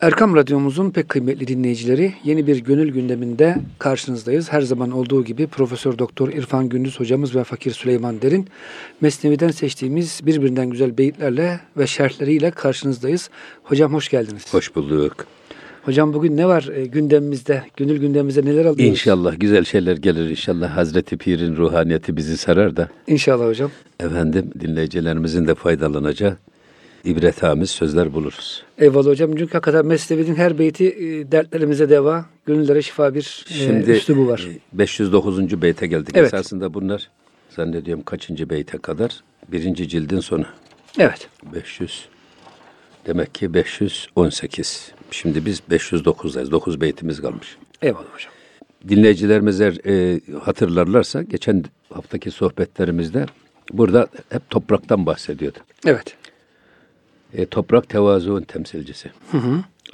Erkam Radyomuzun pek kıymetli dinleyicileri yeni bir gönül gündeminde karşınızdayız. Her zaman olduğu gibi Profesör Doktor İrfan Gündüz hocamız ve Fakir Süleyman Derin Mesnevi'den seçtiğimiz birbirinden güzel beyitlerle ve şerhleriyle karşınızdayız. Hocam hoş geldiniz. Hoş bulduk. Hocam bugün ne var e, gündemimizde, gönül gündemimizde neler alıyoruz? İnşallah güzel şeyler gelir. İnşallah Hazreti Pir'in ruhaniyeti bizi sarar da. İnşallah hocam. Efendim dinleyicilerimizin de faydalanacağı ibretamiz sözler buluruz. Eyvallah hocam. Çünkü hakikaten Mesnevi'nin her beyti e, dertlerimize deva, gönüllere şifa bir e, Şimdi üslubu var. e, 509. beyte geldik. Evet. Esasında bunlar zannediyorum kaçıncı beyte kadar? Birinci cildin sonu. Evet. 500 demek ki 518. Şimdi biz 509'dayız. 9 beytimiz kalmış. Eyvallah hocam. Dinleyicilerimiz eğer e, hatırlarlarsa geçen haftaki sohbetlerimizde burada hep topraktan bahsediyordu. Evet. E, toprak tevazuun temsilcisi.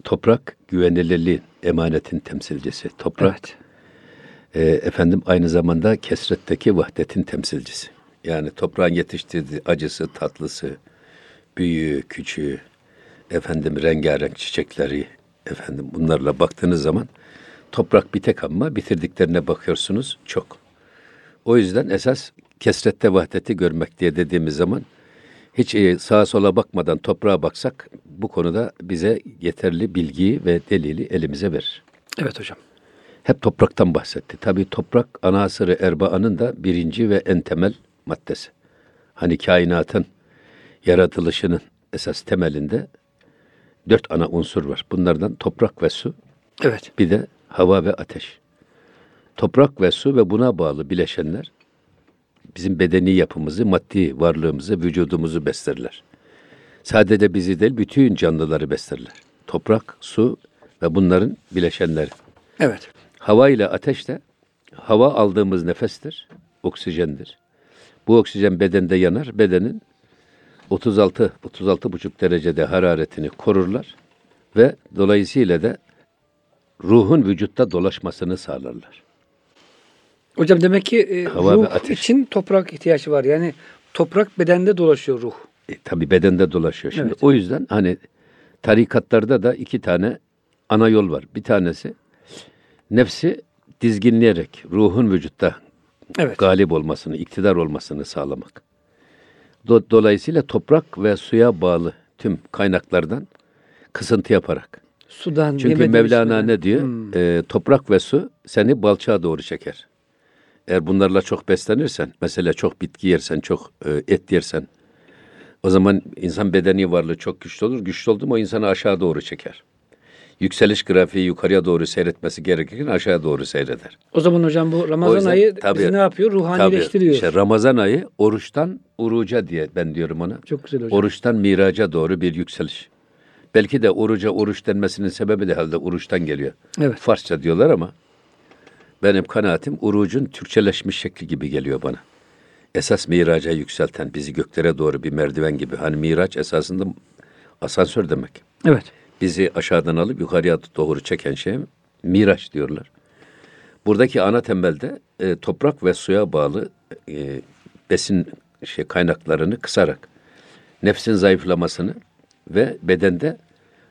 Toprak güvenilirliğin, emanetin temsilcisi. Toprak Evet. e, efendim aynı zamanda kesretteki vahdetin temsilcisi. Yani toprağın yetiştirdiği acısı, tatlısı, büyüğü, küçüğü, efendim rengarenk çiçekleri, efendim bunlarla baktığınız zaman toprak bir tek ama bitirdiklerine bakıyorsunuz çok. O yüzden esas kesrette vahdeti görmek diye dediğimiz zaman hiç e, sağa sola bakmadan toprağa baksak bu konuda bize yeterli bilgiyi ve delili elimize verir. Evet hocam. Hep topraktan bahsetti. Tabii toprak anasırı erbaanın da birinci ve en temel maddesi. Hani kainatın yaratılışının esas temelinde dört ana unsur var. Bunlardan toprak ve su, Evet. bir de hava ve ateş. Toprak ve su ve buna bağlı bileşenler bizim bedeni yapımızı, maddi varlığımızı, vücudumuzu beslerler. Sadece bizi değil, bütün canlıları beslerler. Toprak, su ve bunların bileşenleri. Evet. Hava ile ateş de hava aldığımız nefestir, oksijendir. Bu oksijen bedende yanar, bedenin 36 36,5 derecede hararetini korurlar ve dolayısıyla da ruhun vücutta dolaşmasını sağlarlar. Hocam demek ki e, Hava ruh ateş. için toprak ihtiyacı var. Yani toprak bedende dolaşıyor ruh. E, tabii bedende dolaşıyor. Şimdi Evet. o yüzden hani tarikatlarda da iki tane ana yol var. Bir tanesi nefsi dizginleyerek ruhun vücutta Evet. galip olmasını, iktidar olmasını sağlamak. Do- dolayısıyla toprak ve suya bağlı tüm kaynaklardan kısıntı yaparak. Sudan, Çünkü Mevlana ne diyor? Hmm. Ee, toprak ve su seni balçağa doğru çeker. Eğer bunlarla çok beslenirsen, mesela çok bitki yersen, çok e, et yersen, o zaman insan bedeni varlığı çok güçlü olur. Güçlü oldu mu o insanı aşağı doğru çeker. Yükseliş grafiği yukarıya doğru seyretmesi gerekirken aşağı doğru seyreder. O zaman hocam bu Ramazan yüzden ayı tabii- bizi ne yapıyor? Tabii, Ruhanileştiriyor. işte Ramazan ayı oruçtan uruca diye ben diyorum ona. Çok güzel hocam. Oruçtan miraca doğru bir yükseliş. Belki de oruca oruç denmesinin sebebi de halde oruçtan geliyor. Evet. Farsça diyorlar ama benim kanaatim orucun Türkçeleşmiş şekli gibi geliyor bana. Esas miraca yükselten bizi göklere doğru bir merdiven gibi. Hani miraç esasında asansör demek. Evet. Bizi aşağıdan alıp yukarıya doğru çeken şey miraç diyorlar. Buradaki ana temelde e, toprak ve suya bağlı e, besin şey kaynaklarını kısarak nefsin zayıflamasını ve bedende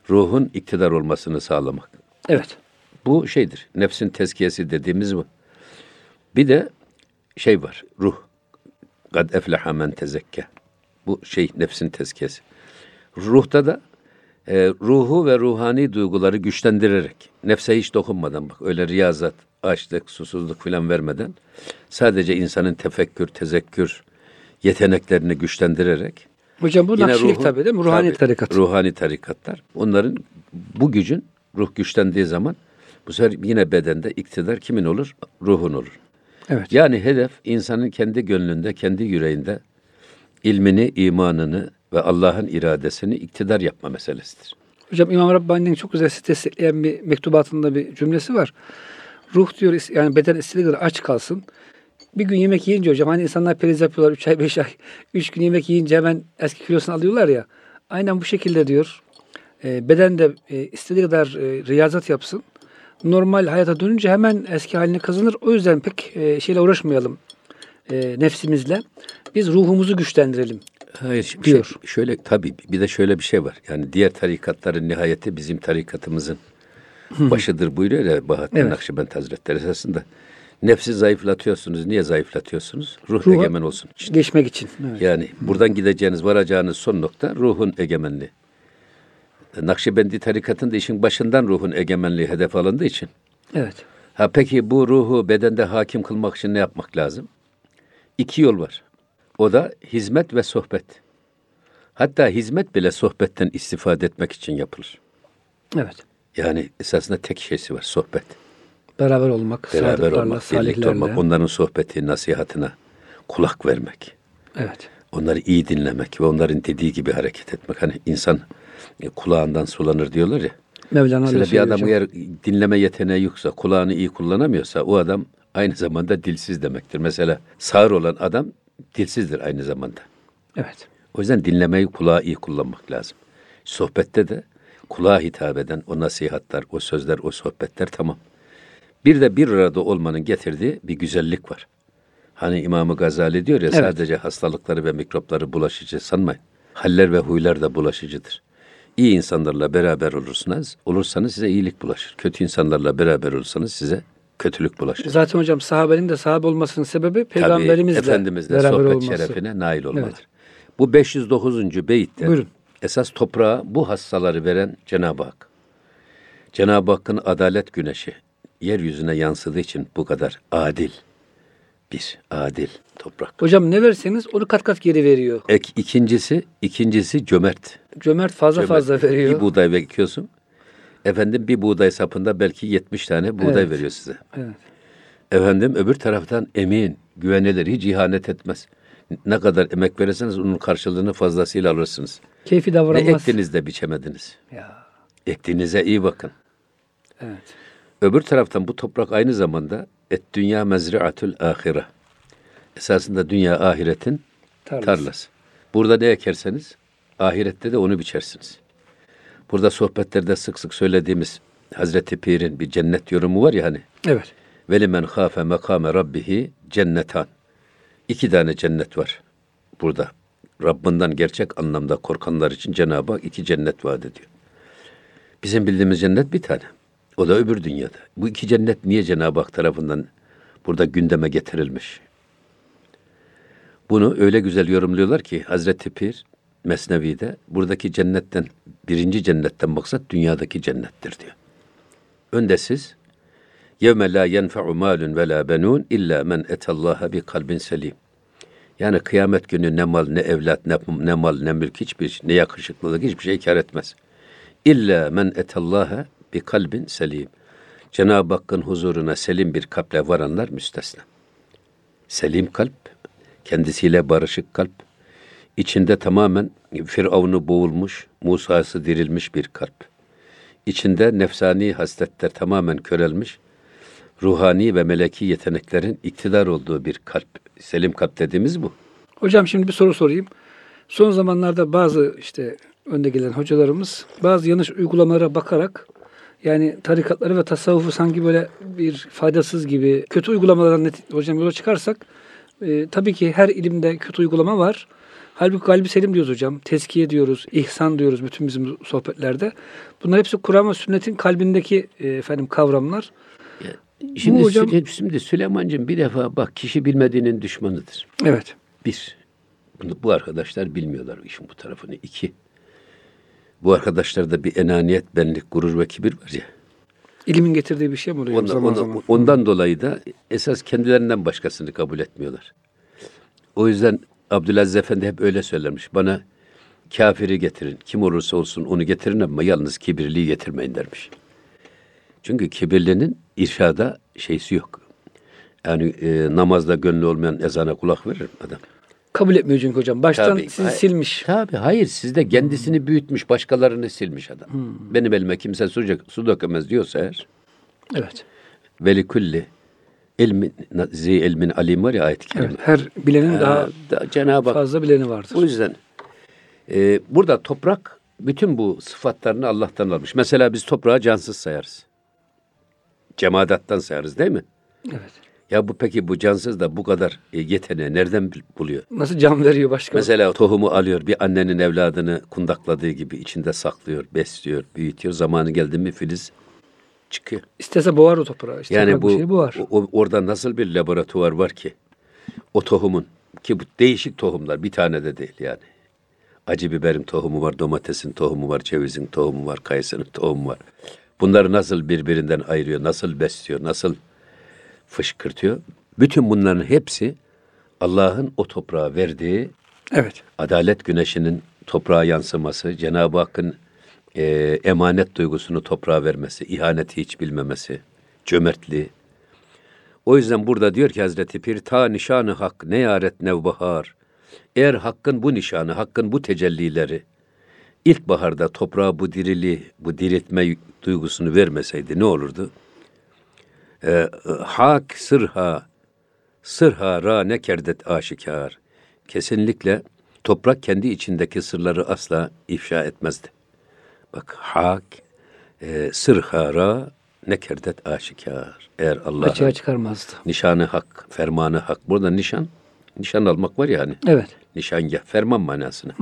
ruhun iktidar olmasını sağlamak. Evet. Bu şeydir. Nefsin tezkiyesi dediğimiz bu. Bir de şey var. Ruh. Kad efleha men tezekke. Bu şey nefsin tezkiyesi. Ruhta da e, ruhu ve ruhani duyguları güçlendirerek, nefse hiç dokunmadan bak öyle riyazat, açlık, susuzluk filan vermeden sadece insanın tefekkür, tezekkür yeteneklerini güçlendirerek Hocam bu nakşilik tabii değil mi? Ruhani tabii, tarikat. Ruhani tarikatlar. Onların bu gücün ruh güçlendiği zaman bu sefer yine bedende iktidar kimin olur? Ruhun olur. Evet. Yani hedef insanın kendi gönlünde, kendi yüreğinde ilmini, imanını ve Allah'ın iradesini iktidar yapma meselesidir. Hocam İmam Rabbani'nin çok güzel destekleyen bir mektubatında bir cümlesi var. Ruh diyor yani beden istediği kadar aç kalsın. Bir gün yemek yiyince hocam hani insanlar periz yapıyorlar 3 ay 5 ay 3 gün yemek yiyince hemen eski kilosunu alıyorlar ya. Aynen bu şekilde diyor. E, beden de e, istediği kadar e, riyazat yapsın. Normal hayata dönünce hemen eski haline kazanır. O yüzden pek e, şeyle uğraşmayalım e, nefsimizle. Biz ruhumuzu güçlendirelim. Hayır, Diyor. Şey, şöyle tabii bir de şöyle bir şey var. Yani diğer tarikatların nihayeti bizim tarikatımızın başıdır buyuruyor ya Bahattin Evet. Nakşibend Hazretleri esasında. Nefsi zayıflatıyorsunuz. Niye zayıflatıyorsunuz? Ruh Ruha- egemen olsun için. Geçmek için. Evet. Yani buradan gideceğiniz, varacağınız son nokta ruhun egemenliği. Nakşibendi tarikatında işin başından ruhun egemenliği hedef alındığı için. evet. Ha peki bu ruhu bedende hakim kılmak için ne yapmak lazım? İki yol var. O da hizmet ve sohbet. Hatta hizmet bile sohbetten istifade etmek için yapılır. Evet. Yani esasında tek şeysi var sohbet. Beraber olmak, Beraber olmak, birlikte olmak, onların sohbeti, nasihatine kulak vermek. Evet. Onları iyi dinlemek ve onların dediği gibi hareket etmek. Hani insan e, kulağından sulanır diyorlar ya. Mevlana Mesela bir adam hocam. eğer dinleme yeteneği yoksa, kulağını iyi kullanamıyorsa o adam aynı zamanda dilsiz demektir. Mesela sağır olan adam dilsizdir aynı zamanda. Evet. O yüzden dinlemeyi kulağı iyi kullanmak lazım. Sohbette de kulağa hitap eden o nasihatler, o sözler, o sohbetler tamam. Bir de bir arada olmanın getirdiği bir güzellik var. Hani İmam-ı Gazali diyor ya Evet. sadece hastalıkları ve mikropları bulaşıcı sanmayın. Haller ve huylar da bulaşıcıdır. İyi insanlarla beraber olursanız, olursanız size iyilik bulaşır. Kötü insanlarla beraber olursanız size kötülük bulaşır. Zaten hocam sahabenin de sahabe olmasının sebebi Tabii peygamberimizle Efendimizle beraber sohbet olması. şerefine nail olmaları. Evet. Bu 509. beyitte Buyurun. esas toprağa bu hassaları veren Cenab-ı Hak. Cenab-ı Hakk'ın adalet güneşi yeryüzüne yansıdığı için bu kadar adil. Bir, adil toprak. Hocam ne verseniz onu kat kat geri veriyor. Ek, ikincisi, ikincisi cömert. Cömert fazla Cömert. fazla veriyor. Bir buğday ekiyorsun. Efendim bir buğday sapında belki 70 tane buğday Evet. veriyor size. Evet. Efendim öbür taraftan emin, güvenilir, hiç ihanet etmez. Ne kadar emek verirseniz onun karşılığını fazlasıyla alırsınız. Keyfi Ne davranmaz. ektiniz de biçemediniz. Ya. Ektiğinize iyi bakın. Evet. Öbür taraftan bu toprak aynı zamanda et dünya mezriatül ahire. Esasında dünya ahiretin Tarlası. tarlası. Burada ne ekerseniz ahirette de onu biçersiniz. Burada sohbetlerde sık sık söylediğimiz Hazreti Pir'in bir cennet yorumu var ya hani. Evet. Veli men khafe makame rabbihi cennetan. İki tane cennet var burada. Rabbinden gerçek anlamda korkanlar için Cenab-ı Hak iki cennet vaat ediyor. Bizim bildiğimiz cennet bir tane. O da öbür dünyada. Bu iki cennet niye Cenab-ı Hak tarafından burada gündeme getirilmiş? Bunu öyle güzel yorumluyorlar ki Hazreti Pir Mesnevi'de buradaki cennetten, birinci cennetten maksat dünyadaki cennettir diyor. Önde siz la yenfe'u malun ve la benun illa men etallaha bi kalbin selim. Yani kıyamet günü ne mal, ne evlat, ne, ne mal, ne mülk, hiçbir ne yakışıklılık, hiçbir şey kar etmez. İlla men etallaha bi kalbin selim. Cenab-ı Hakk'ın huzuruna selim bir kalple varanlar müstesna. Selim kalp, kendisiyle barışık kalp, içinde tamamen Firavun'u boğulmuş, Musa'sı dirilmiş bir kalp. İçinde nefsani hasletler tamamen körelmiş, ruhani ve meleki yeteneklerin iktidar olduğu bir kalp. Selim kalp dediğimiz bu. Hocam şimdi bir soru sorayım. Son zamanlarda bazı işte önde gelen hocalarımız bazı yanlış uygulamalara bakarak yani tarikatları ve tasavvufu sanki böyle bir faydasız gibi kötü uygulamalardan net, hocam yola çıkarsak e, tabii ki her ilimde kötü uygulama var. Halbuki kalbi selim diyoruz hocam. Teskiye diyoruz, ihsan diyoruz bütün bizim sohbetlerde. Bunlar hepsi Kur'an ve sünnetin kalbindeki e, efendim kavramlar. Şimdi, hocam- Süle- şimdi Süleyman'cığım bir defa bak kişi bilmediğinin düşmanıdır. Evet. Bir, bunu, bu arkadaşlar bilmiyorlar işin bu tarafını. İki, bu arkadaşlarda bir enaniyet, benlik, gurur ve kibir var ya. İlimin getirdiği bir şey mi oluyor Ondan, zaman ondan- zaman? ondan dolayı da esas kendilerinden başkasını kabul etmiyorlar. O yüzden Abdülaziz Efendi hep öyle söylermiş. Bana kafiri getirin. Kim olursa olsun onu getirin ama yalnız kibirliği getirmeyin dermiş. Çünkü kibirlinin irşada şeysi yok. Yani e, namazda gönlü olmayan ezana kulak verir mi adam. Kabul etmiyor çünkü hocam. Baştan Tabii, sizi hayır. silmiş. Tabii hayır sizde kendisini büyütmüş başkalarını silmiş adam. Hmm. Benim elime kimse su, su dökemez diyorsa eğer Evet. veli kulli ilmin zi ilmin alim var ya ayet-i kerime. Evet. Her bilenin daha Ha, da, Cenab-ı fazla bileni vardır. o yüzden e, burada toprak bütün bu sıfatlarını Allah'tan almış. Mesela biz toprağı cansız sayarız. Cemadattan sayarız değil mi? Evet. Ya bu peki bu cansız da bu kadar e, yeteneği nereden buluyor? Nasıl can veriyor başka? Mesela tohumu alıyor bir annenin evladını kundakladığı gibi içinde saklıyor, besliyor, büyütüyor. Zamanı geldi mi filiz çıkıyor. İstese boğar o toprağı. İşte Yani bu şey boğar. o- orada nasıl bir laboratuvar var ki o tohumun ki bu değişik tohumlar bir tane de değil yani. Acı biberin tohumu var, domatesin tohumu var, cevizin tohumu var, kayısının tohumu var. Bunları nasıl birbirinden ayırıyor, nasıl besliyor, nasıl fışkırtıyor? Bütün bunların hepsi Allah'ın o toprağa verdiği Evet. adalet güneşinin toprağa yansıması, Cenab-ı Hakk'ın e, emanet duygusunu toprağa vermesi, ihaneti hiç bilmemesi, cömertliği. O yüzden burada diyor ki Hazreti Pir, ta nişanı hak ne yaret nevbahar. Eğer hakkın bu nişanı, hakkın bu tecellileri ilkbaharda toprağa bu dirili, bu diriltme duygusunu vermeseydi ne olurdu? Ee, hak sırha, sırha ra ne kerdet aşikar. Kesinlikle toprak kendi içindeki sırları asla ifşa etmezdi. Bak hak, e, sırha ra ne kerdet aşikar. Eğer Açığa Allah'ın çıkarmazdı. nişanı hak, fermanı hak. Burada nişan, nişan almak var ya hani. Evet. Nişangah, ferman manasını.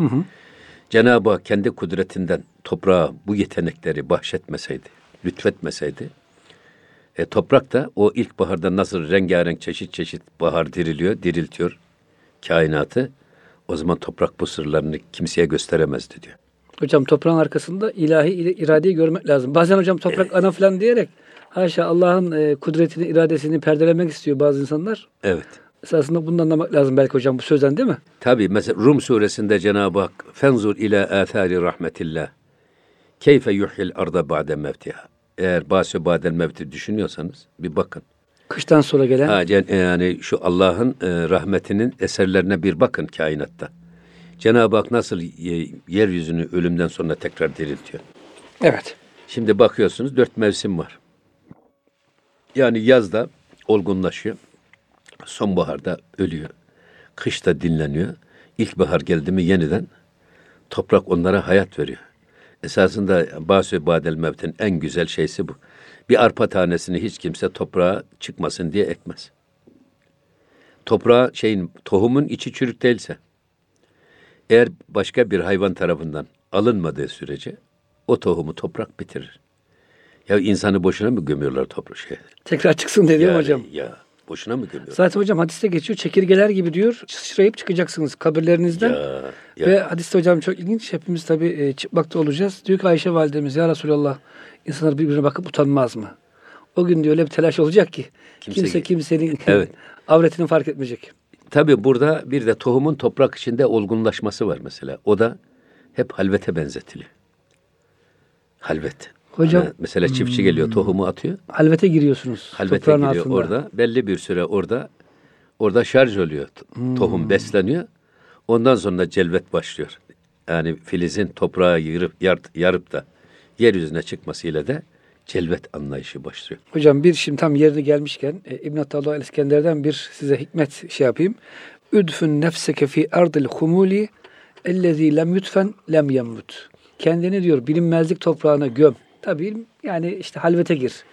Cenab-ı Hak kendi kudretinden toprağa bu yetenekleri bahşetmeseydi, lütfetmeseydi, e, toprak da o ilkbaharda nasıl rengarenk çeşit çeşit bahar diriliyor, diriltiyor kainatı. O zaman toprak bu sırlarını kimseye gösteremezdi diyor. Hocam toprağın arkasında ilahi ira- iradeyi görmek lazım. Bazen hocam toprak ana falan diyerek haşa Allah'ın e, kudretini, iradesini perdelemek istiyor bazı insanlar. Evet. Esasında bunu anlamak lazım belki hocam bu sözden değil mi? Tabi mesela Rum suresinde Cenab-ı Hak fenzur ila athari rahmetillah keyfe yuhyil arda ba'de mevtiha. Eğer ba'se ba'del mevti düşünüyorsanız bir bakın. Kıştan sonra gelen Ha, yani şu Allah'ın e, rahmetinin eserlerine bir bakın kainatta. Cenab-ı Hak nasıl e, yeryüzünü ölümden sonra tekrar diriltiyor. evet. Şimdi bakıyorsunuz dört mevsim var. Yani yazda olgunlaşıyor. Sonbaharda ölüyor. Kışta dinleniyor. İlkbahar geldi mi yeniden toprak onlara hayat veriyor. Esasında Basü Badel Mevt'in en güzel şeysi bu. Bir arpa tanesini hiç kimse toprağa çıkmasın diye ekmez. Toprağa şeyin tohumun içi çürük değilse eğer başka bir hayvan tarafından alınmadığı sürece o tohumu toprak bitirir. Ya insanı boşuna mı gömüyorlar toprak şey? Tekrar çıksın mi Yani hocam? Ya boşuna mı gömüyorlar? Zaten hocam hadiste geçiyor. Çekirgeler gibi diyor. Sıçrayıp çıkacaksınız kabirlerinizden. Ya, ya. Ve hadiste hocam çok ilginç. Hepimiz tabii e, çıplakta olacağız. Diyor ki Ayşe validemiz ya Resulallah insanlar birbirine bakıp utanmaz mı? O gün diyor öyle bir telaş olacak ki Kimse- kimse, kimsenin Evet. avretini fark etmeyecek. Tabii burada bir de tohumun toprak içinde olgunlaşması var mesela. O da hep halvete benzetiliyor. Halvet. Hocam- Hani mesela çiftçi geliyor tohumu atıyor. Halvete giriyorsunuz. Halvete giriyor altında. orada. Belli bir süre orada orada şarj oluyor. T- Tohum besleniyor. Ondan sonra celvet başlıyor. Yani filizin toprağa yırıp, yar- yarıp da yeryüzüne çıkmasıyla da celvet anlayışı başlıyor. Hocam bir şimdi tam yerine gelmişken e, İbn Attallah el İskender'den bir size hikmet şey yapayım. Üdfün nefseke fi ardil humuli ellezî lem yutfen lem yemmut. Kendini diyor bilinmezlik toprağına göm. Tabii yani işte halvete gir.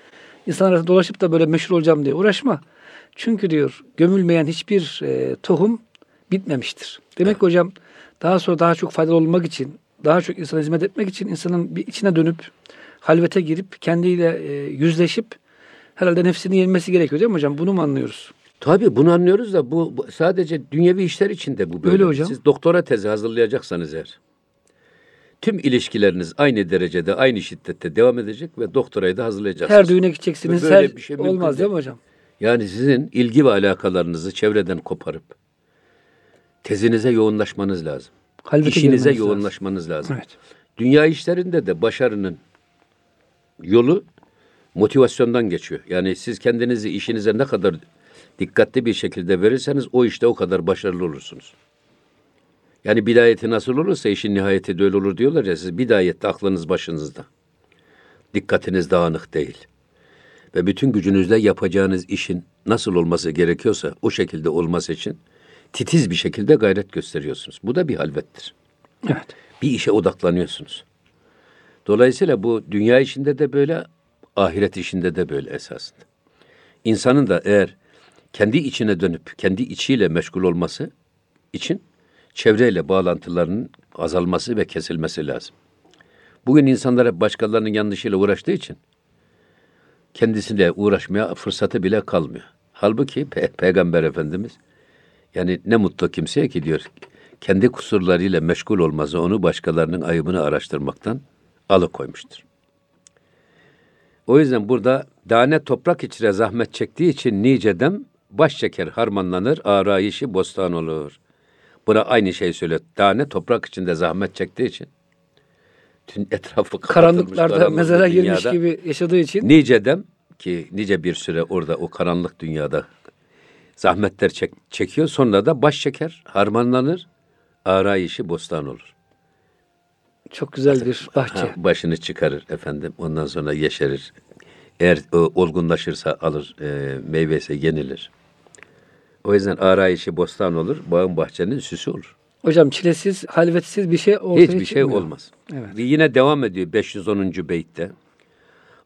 İnsanlar arasında dolaşıp da böyle meşhur olacağım diye uğraşma. Çünkü diyor gömülmeyen hiçbir e, tohum bitmemiştir. Demek ki hocam daha sonra daha çok faydalı olmak için, daha çok insana hizmet etmek için insanın bir içine dönüp halvete girip kendiyle e, yüzleşip herhalde nefsini yenmesi gerekiyor değil mi hocam? Bunu mu anlıyoruz? Tabii bunu anlıyoruz da bu, bu sadece dünyevi işler içinde bu böyle. Öyle hocam. Siz doktora tezi hazırlayacaksanız eğer tüm ilişkileriniz aynı derecede, aynı şiddette devam edecek ve doktorayı da hazırlayacaksınız. Her düğüne gideceksiniz. Böyle her bir şey olmaz değil mi hocam? Yani sizin ilgi ve alakalarınızı çevreden koparıp tezinize yoğunlaşmanız lazım. Halvete İşinize girmeniz lazım. yoğunlaşmanız lazım. Evet. Dünya işlerinde de başarının yolu motivasyondan geçiyor. Yani siz kendinizi işinize ne kadar dikkatli bir şekilde verirseniz o işte o kadar başarılı olursunuz. Yani bidayeti nasıl olursa işin nihayeti de öyle olur diyorlar ya siz bidayette aklınız başınızda. Dikkatiniz dağınık değil. Ve bütün gücünüzle yapacağınız işin nasıl olması gerekiyorsa o şekilde olması için titiz bir şekilde gayret gösteriyorsunuz. Bu da bir halvettir Evet. bir işe odaklanıyorsunuz. Dolayısıyla bu dünya işinde de böyle, ahiret işinde de böyle esasında. İnsanın da eğer kendi içine dönüp kendi içiyle meşgul olması için çevreyle bağlantılarının azalması ve kesilmesi lazım. Bugün insanlar hep başkalarının yanlışıyla uğraştığı için kendisiyle uğraşmaya fırsatı bile kalmıyor. Halbuki Pe- Peygamber Efendimiz yani ne mutlu kimseye ki diyor kendi kusurlarıyla meşgul olması onu başkalarının ayıbını araştırmaktan alıkoymuştur. O yüzden burada tane toprak içine zahmet çektiği için nicedem baş çeker harmanlanır arayışı bostan olur. Buna aynı şey söylüyor. Tane toprak içinde zahmet çektiği için tüm etrafı Karanlıklarda mezara girmiş gibi yaşadığı için Nicedem ki nice bir süre orada o karanlık dünyada zahmetler çek- çekiyor. Sonra da baş çeker, harmanlanır, arayışı bostan olur. çok güzel bir bahçe. Ha, başını çıkarır efendim. Ondan sonra yeşerir. Eğer o, olgunlaşırsa alır, e, meyvesi yenilir. O yüzden arayışı bostan olur, bağın bahçenin süsü olur. Hocam çilesiz, halvetsiz bir şey ortaya Hiçbir şey çıkmıyor. olmaz. Evet. Ve yine devam ediyor 510. beytte.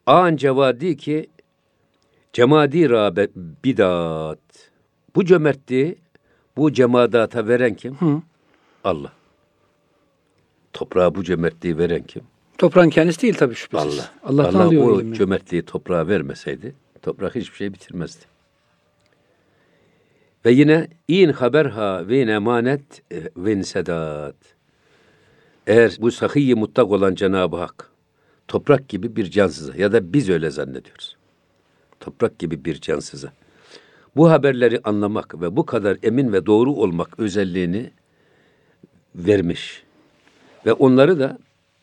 An cevadi ki cemadi rabe bidat. Bu cömertliği bu cemadata veren kim? Hı. Allah. Toprağa bu cömertliği veren kim? Toprağın kendisi değil tabii şüphesiz. Allah. Allah'tan Allah alıyor o o ilmi. cömertliği toprağa vermeseydi toprak hiçbir şey bitirmezdi. Ve yine in haberha ve emanet e, ve sedat. Eğer bu sahiyi mutlak olan Cenab-ı Hak toprak gibi bir cansıza ya da biz öyle zannediyoruz. Toprak gibi bir cansıza. Bu haberleri anlamak ve bu kadar emin ve doğru olmak özelliğini vermiş. Ve onları da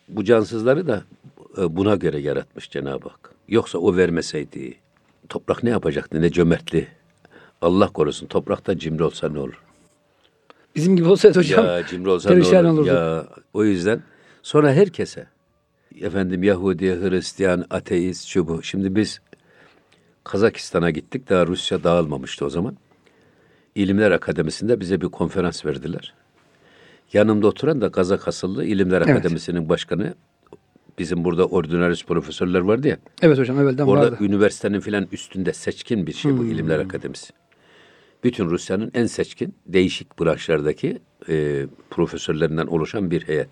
bu cansızları da e, buna göre yaratmış Cenab-ı Hak. Yoksa o vermeseydi toprak ne yapacaktı? Ne cömertli. Allah korusun toprakta cimri olsa ne olur? Bizim gibi olsaydı hocam ya cimri olsa ne olur? olurdu. Ya o yüzden sonra herkese efendim Yahudi, Hristiyan, ateist, şu bu. Şimdi biz Kazakistan'a gittik. Daha Rusya dağılmamıştı o zaman. İlimler Akademisi'nde bize bir konferans verdiler. Yanımda oturan da Kazak asıllı İlimler Evet. Akademisi'nin başkanı bizim burada ordinaris profesörler vardı ya. Evet hocam evvelden Orada vardı. üniversitenin filan üstünde seçkin bir şey bu İlimler Akademisi. Bütün Rusya'nın en seçkin değişik branşlardaki e, profesörlerinden oluşan bir heyet.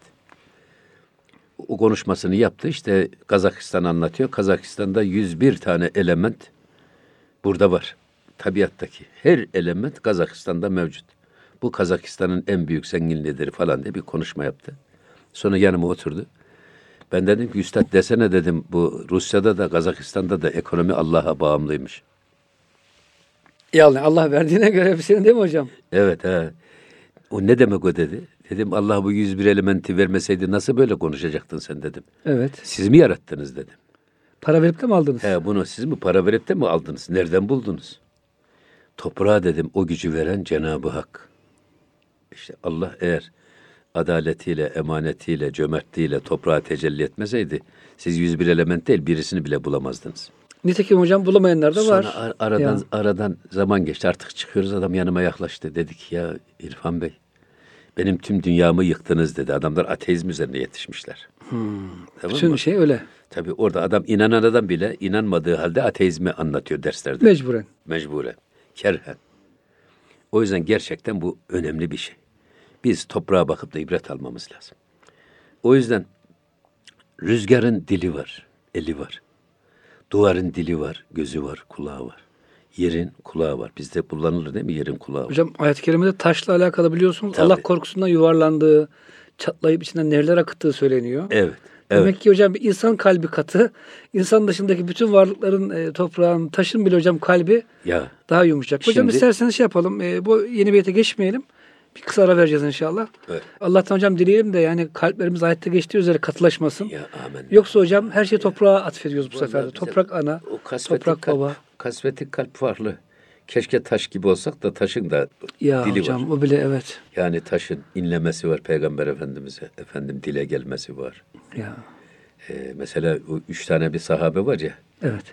O konuşmasını yaptı. İşte Kazakistan anlatıyor. Kazakistan'da 101 tane element burada var. Tabiattaki her element Kazakistan'da mevcut. Bu Kazakistan'ın en büyük zenginliğidir falan diye bir konuşma yaptı. Sonra yanıma oturdu. Ben dedim ki üstad desene dedim bu Rusya'da da Kazakistan'da da ekonomi Allah'a bağımlıymış. Yani Allah verdiğine göre senin değil mi hocam? Evet ha. O ne demek o dedi. Dedim Allah bu 101 elementi vermeseydi nasıl böyle konuşacaktın sen dedim. Evet. Siz mi yarattınız dedim. Para verip de mi aldınız? He bunu siz mi para verip de mi aldınız? Nereden buldunuz? Toprağa dedim o gücü veren Cenab-ı Hak. İşte Allah eğer adaletiyle, emanetiyle, cömertliğiyle toprağa tecelli etmeseydi siz 101 element değil birisini bile bulamazdınız. Nitekim hocam bulamayanlar da var. Sonra ar- aradan Ya. aradan zaman geçti. Artık çıkıyoruz. Adam yanıma yaklaştı. Dedik ya İrfan Bey benim tüm dünyamı yıktınız dedi. Adamlar ateizm üzerine yetişmişler. Tamam Bütün mı? şey öyle. Tabii orada adam inanan adam bile inanmadığı halde ateizmi anlatıyor derslerde. Mecburen. Mecburen. Kerhen. O yüzden gerçekten bu önemli bir şey. Biz toprağa bakıp da ibret almamız lazım. O yüzden rüzgarın dili var, eli var. Duvarın dili var, gözü var, kulağı var. Yerin kulağı var. Bizde kullanılır değil mi yerin kulağı var. Hocam ayet-i kerimede taşla alakalı biliyorsunuz Tabii. Allah korkusundan yuvarlandığı, çatlayıp içinden nehirler akıttığı söyleniyor. Evet. Evet. Demek ki hocam bir insan kalbi katı, insan dışındaki bütün varlıkların, e, toprağın, taşın bile hocam kalbi Ya daha yumuşak. Hocam Şimdi- isterseniz şey yapalım, e, bu yeni beyte geçmeyelim. Bir kısa ara vereceğiz inşallah. Evet. Allah'tan hocam dileyelim de yani kalplerimiz ayette geçtiği üzere katılaşmasın. ya amen. Yoksa hocam her şeyi toprağa atfediyoruz bu Vallahi sefer de. Toprak ana, toprak kalp, baba. Kasvetli kalp farklı. Keşke taş gibi olsak da taşın da Ya dili hocam var. o bile evet. Yani taşın inlemesi var Peygamber Efendimiz'e. Efendim dile gelmesi var. Ya Ee, mesela o üç tane bir sahabe var ya. evet.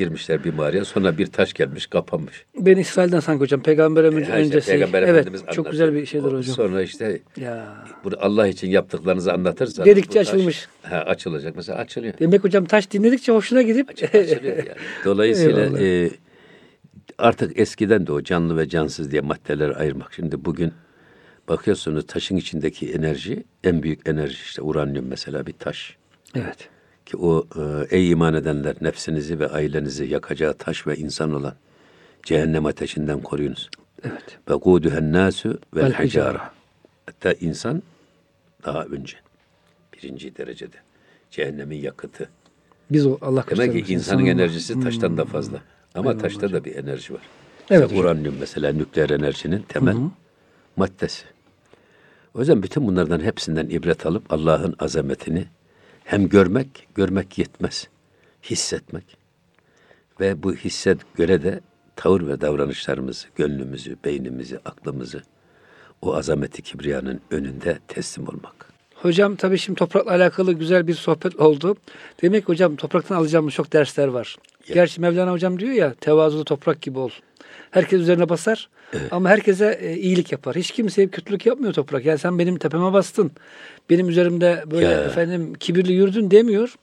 Girmişler bir mağaraya sonra bir taş gelmiş kapanmış. Ben İsrail'den sanki hocam peygamber Ha önce, işte öncesi. Peygamber evet Efendimiz çok güzel bir şeydir O- hocam. Sonra işte Ya. bunu Allah için yaptıklarınızı anlatırsanız. Dedikçe taş- açılmış. Ha, açılacak. Mesela açılıyor. Demek hocam taş dinledikçe hoşuna gidip Açılıyor yani. Dolayısıyla Eyvallah. e, artık eskiden de o canlı ve cansız diye maddeler ayırmak. Şimdi bugün bakıyorsunuz taşın içindeki enerji en büyük enerji işte uranyum mesela bir taş. Evet. Ki o e, ey iman edenler nefsinizi ve ailenizi yakacağı taş ve insan olan cehennem ateşinden koruyunuz. Evet. Ve kuduhen nasu Vel hicara. Hatta insan daha önce birinci derecede cehennemin yakıtı. Biz o Allah Demek ki insanın İnsanın- enerjisi taştan da fazla. Ama Eyvallah taşta da bir enerji var. Evet Mesela hocam. uranyum mesela nükleer enerjinin temel maddesi. O yüzden bütün bunlardan hepsinden ibret alıp Allah'ın azametini hem görmek, görmek yetmez. Hissetmek. Ve bu hisse göre de tavır ve davranışlarımızı, gönlümüzü, beynimizi, aklımızı o azameti kibriyanın önünde teslim olmak. Hocam tabii şimdi toprakla alakalı güzel bir sohbet oldu. Demek ki hocam topraktan alacağımız çok dersler var. Gerçi Mevlana hocam diyor ya tevazulu toprak gibi ol. Herkes üzerine basar ama herkese e, iyilik yapar. Hiç kimseye kötülük yapmıyor toprak. Yani sen benim tepeme bastın. Benim üzerimde böyle Ya. efendim kibirli yürüdün demiyor.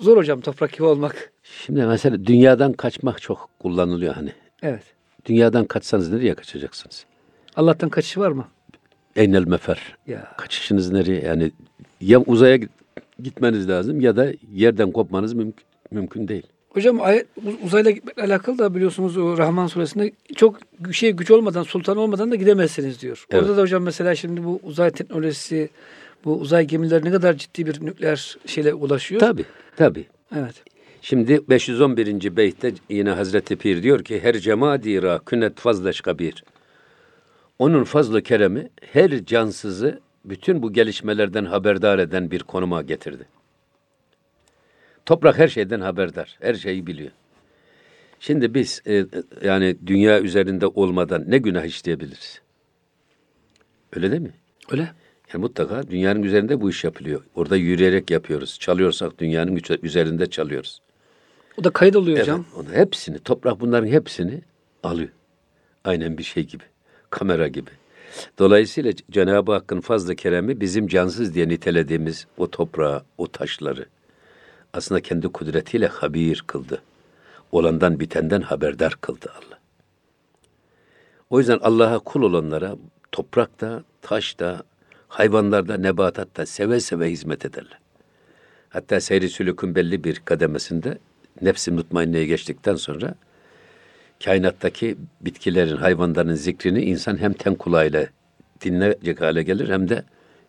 Zor hocam toprak gibi olmak. Şimdi mesela dünyadan kaçmak çok kullanılıyor hani. Evet. Dünyadan kaçsanız nereye kaçacaksınız? Allah'tan kaçışı var mı? Eynel mefer. Ya. Kaçışınız nereye? Yani ya uzaya git- gitmeniz lazım ya da yerden kopmanız mümkün, mümkün değil. Hocam ayet, uz- uzayla gitmekle alakalı da biliyorsunuz o Rahman suresinde çok şey güç olmadan, sultan olmadan da gidemezsiniz diyor. Evet. Orada da hocam mesela şimdi bu uzay teknolojisi, bu uzay gemileri ne kadar ciddi bir nükleer şeyle ulaşıyor. Tabi, tabi. Evet. Şimdi 511. beytte yine Hazreti Pir diyor ki her cemadira künet fazleş kabir. Onun fazlı keremi her cansızı bütün bu gelişmelerden haberdar eden bir konuma getirdi. Toprak her şeyden haberdar, her şeyi biliyor. Şimdi biz e, e, yani dünya üzerinde olmadan ne günah işleyebiliriz? Öyle değil mi? Öyle. Yani mutlaka dünyanın üzerinde bu iş yapılıyor. Orada yürüyerek yapıyoruz. Çalıyorsak dünyanın üze- üzerinde çalıyoruz. O da kayıt oluyor hocam. Evet, onu hepsini, toprak bunların hepsini alıyor. Aynen bir şey gibi, kamera gibi. Dolayısıyla Cenab-ı Hakk'ın fazla keremi bizim cansız diye nitelediğimiz o toprağı, o taşları aslında kendi kudretiyle habir kıldı. Olandan bitenden haberdar kıldı Allah. O yüzden Allah'a kul olanlara toprakta, taşta, hayvanlarda, nebatatta seve seve hizmet ederler. Hatta seyri sülükün belli bir kademesinde nefsi mutmainneye geçtikten sonra kainattaki bitkilerin, hayvanların zikrini insan hem ten kulağıyla dinleyecek hale gelir hem de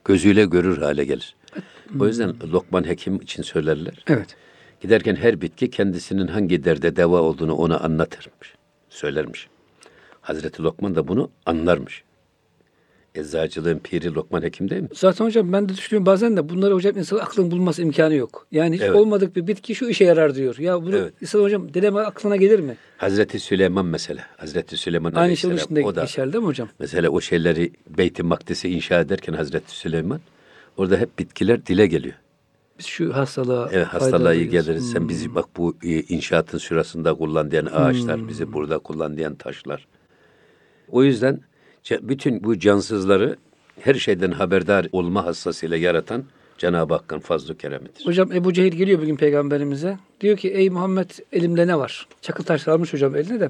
gözüyle görür hale gelir. O yüzden Lokman Hekim için söylerler. Evet. Giderken her bitki kendisinin hangi derde deva olduğunu ona anlatırmış, söylermiş. Hazreti Lokman da bunu anlarmış. Eczacılığın piri Lokman Hekim değil mi? Zaten hocam ben de düşünüyorum bazen de bunları hocam insan aklın bulması imkanı yok. Yani hiç Evet. olmadık bir bitki şu işe yarar diyor. Ya bunu Evet. insan hocam deneme aklına gelir mi? Hazreti Süleyman mesela. Hazreti Süleyman Aynı içinde o da geçerli değil mi hocam? Mesela o şeyleri Beyt-i Makdis'i inşa ederken Hazreti Süleyman orada hep bitkiler dile geliyor. Biz şu hastalığa Evet hastalığa iyi geliriz. Sen bizi bak bu e, inşaatın sırasında kullan diyen ağaçlar, bizi burada kullan diyen taşlar. O yüzden bütün bu cansızları her şeyden haberdar olma hassasıyla yaratan Cenab-ı Hakk'ın fazl-ı keremidir. Hocam Ebu Cehil geliyor bugün peygamberimize. Diyor ki ey Muhammed elimde ne var? Çakıl taşlar almış hocam eline de.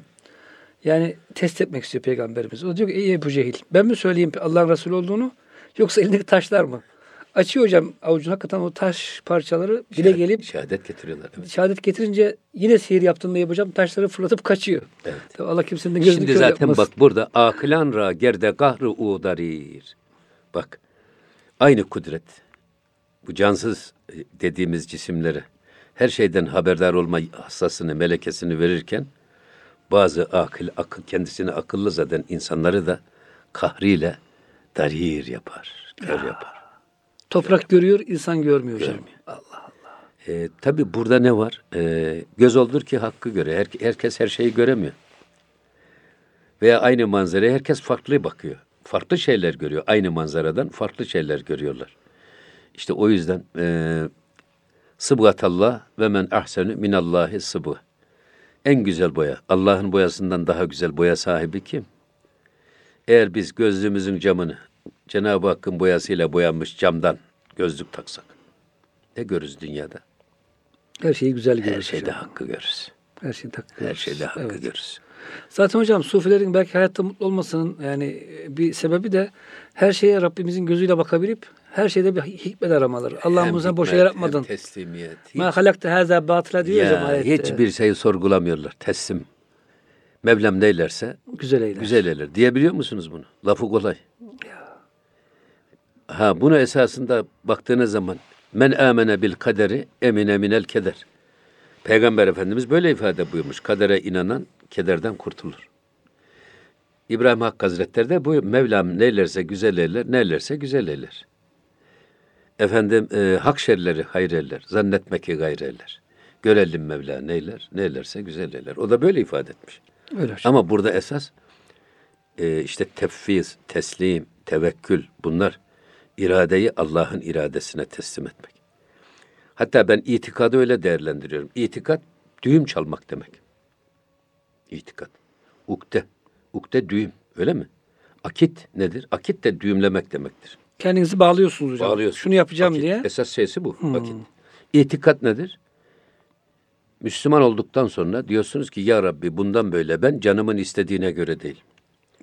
Yani test etmek istiyor peygamberimiz. O diyor ki ey Ebu Cehil ben mi söyleyeyim Allah'ın Resulü olduğunu yoksa elindeki taşlar mı? Açıyor hocam avucuna hakikaten o taş parçaları dile Şehadet- gelip şehadet getiriyorlar. Evet. şehadet getirince yine sihir yaptığında yapacağım taşları fırlatıp kaçıyor. Evet. Tabii Allah kimsenin gözünü Şimdi zaten yapmasın. bak burada akılan ra gerde gahrı udarir. Bak aynı kudret. Bu cansız e, dediğimiz cisimlere her şeyden haberdar olma hassasını, melekesini verirken bazı akıl, akıl kendisini akıllı zaten insanları da kahriyle darir yapar, kör yapar. Toprak görüyor insan görmüyor hocam. Allah. E, tabii burada ne var? E, göz oldur ki hakkı göre. Her, herkes her şeyi göremiyor. Veya aynı manzaraya herkes farklı bakıyor. Farklı şeyler görüyor. Aynı manzaradan farklı şeyler görüyorlar. İşte o yüzden e, sıbgatallah ve men ahsenu minallahi sıbgı. En güzel boya. Allah'ın boyasından daha güzel boya sahibi kim? Eğer biz gözlüğümüzün camını Cenab-ı Hakk'ın boyasıyla boyanmış camdan gözlük taksak ne görürüz dünyada? Her şeyi güzel görürüz. Her şeyde hocam. hakkı görürüz. Her şeyde hakkı Her görürüz. şeyde hakkı Evet. görürüz. Zaten hocam sufilerin belki hayatta mutlu olmasının yani bir sebebi de her şeye Rabbimizin gözüyle bakabilip her şeyde bir hikmet aramaları. Allah'ım bunu sen boşa hikmet, yaratmadın. Hem teslimiyet. Ma halakte haza batıla diyor hocam ya, ayette. hiçbir şeyi sorgulamıyorlar. Teslim. Mevlam neylerse Güzel eyler. güzel eyler. Diyebiliyor musunuz bunu? Lafı kolay. Ha bunu esasında baktığınız zaman men amene bil kaderi emine minel keder. Peygamber Efendimiz böyle ifade buyurmuş. Kadere inanan kederden kurtulur. İbrahim Hakkı Hazretleri de bu Mevlam neylerse güzel eyler, neylerse güzel eyler. Efendim e, hak şerleri hayır eyler, zannetme ki gayrı eyler. Görelim Mevla neyler, neylerse güzel eyler. O da böyle ifade etmiş. Öyle hocam. Ama burada esas e, işte tefviz, teslim, tevekkül bunlar iradeyi Allah'ın iradesine teslim etmek. Hatta ben itikadı öyle değerlendiriyorum. İtikat düğüm çalmak demek. İtikat. Ukde. Ukde düğüm. Öyle mi? Akit nedir? Akit de düğümlemek demektir. Kendinizi bağlıyorsunuz hocam. Bağlıyorsun. Şunu yapacağım Vakit. diye. Hmm. Esas şeysi bu. Vakit. İtikat nedir? Müslüman olduktan sonra diyorsunuz ki ya Rabbi bundan böyle ben canımın istediğine göre değil.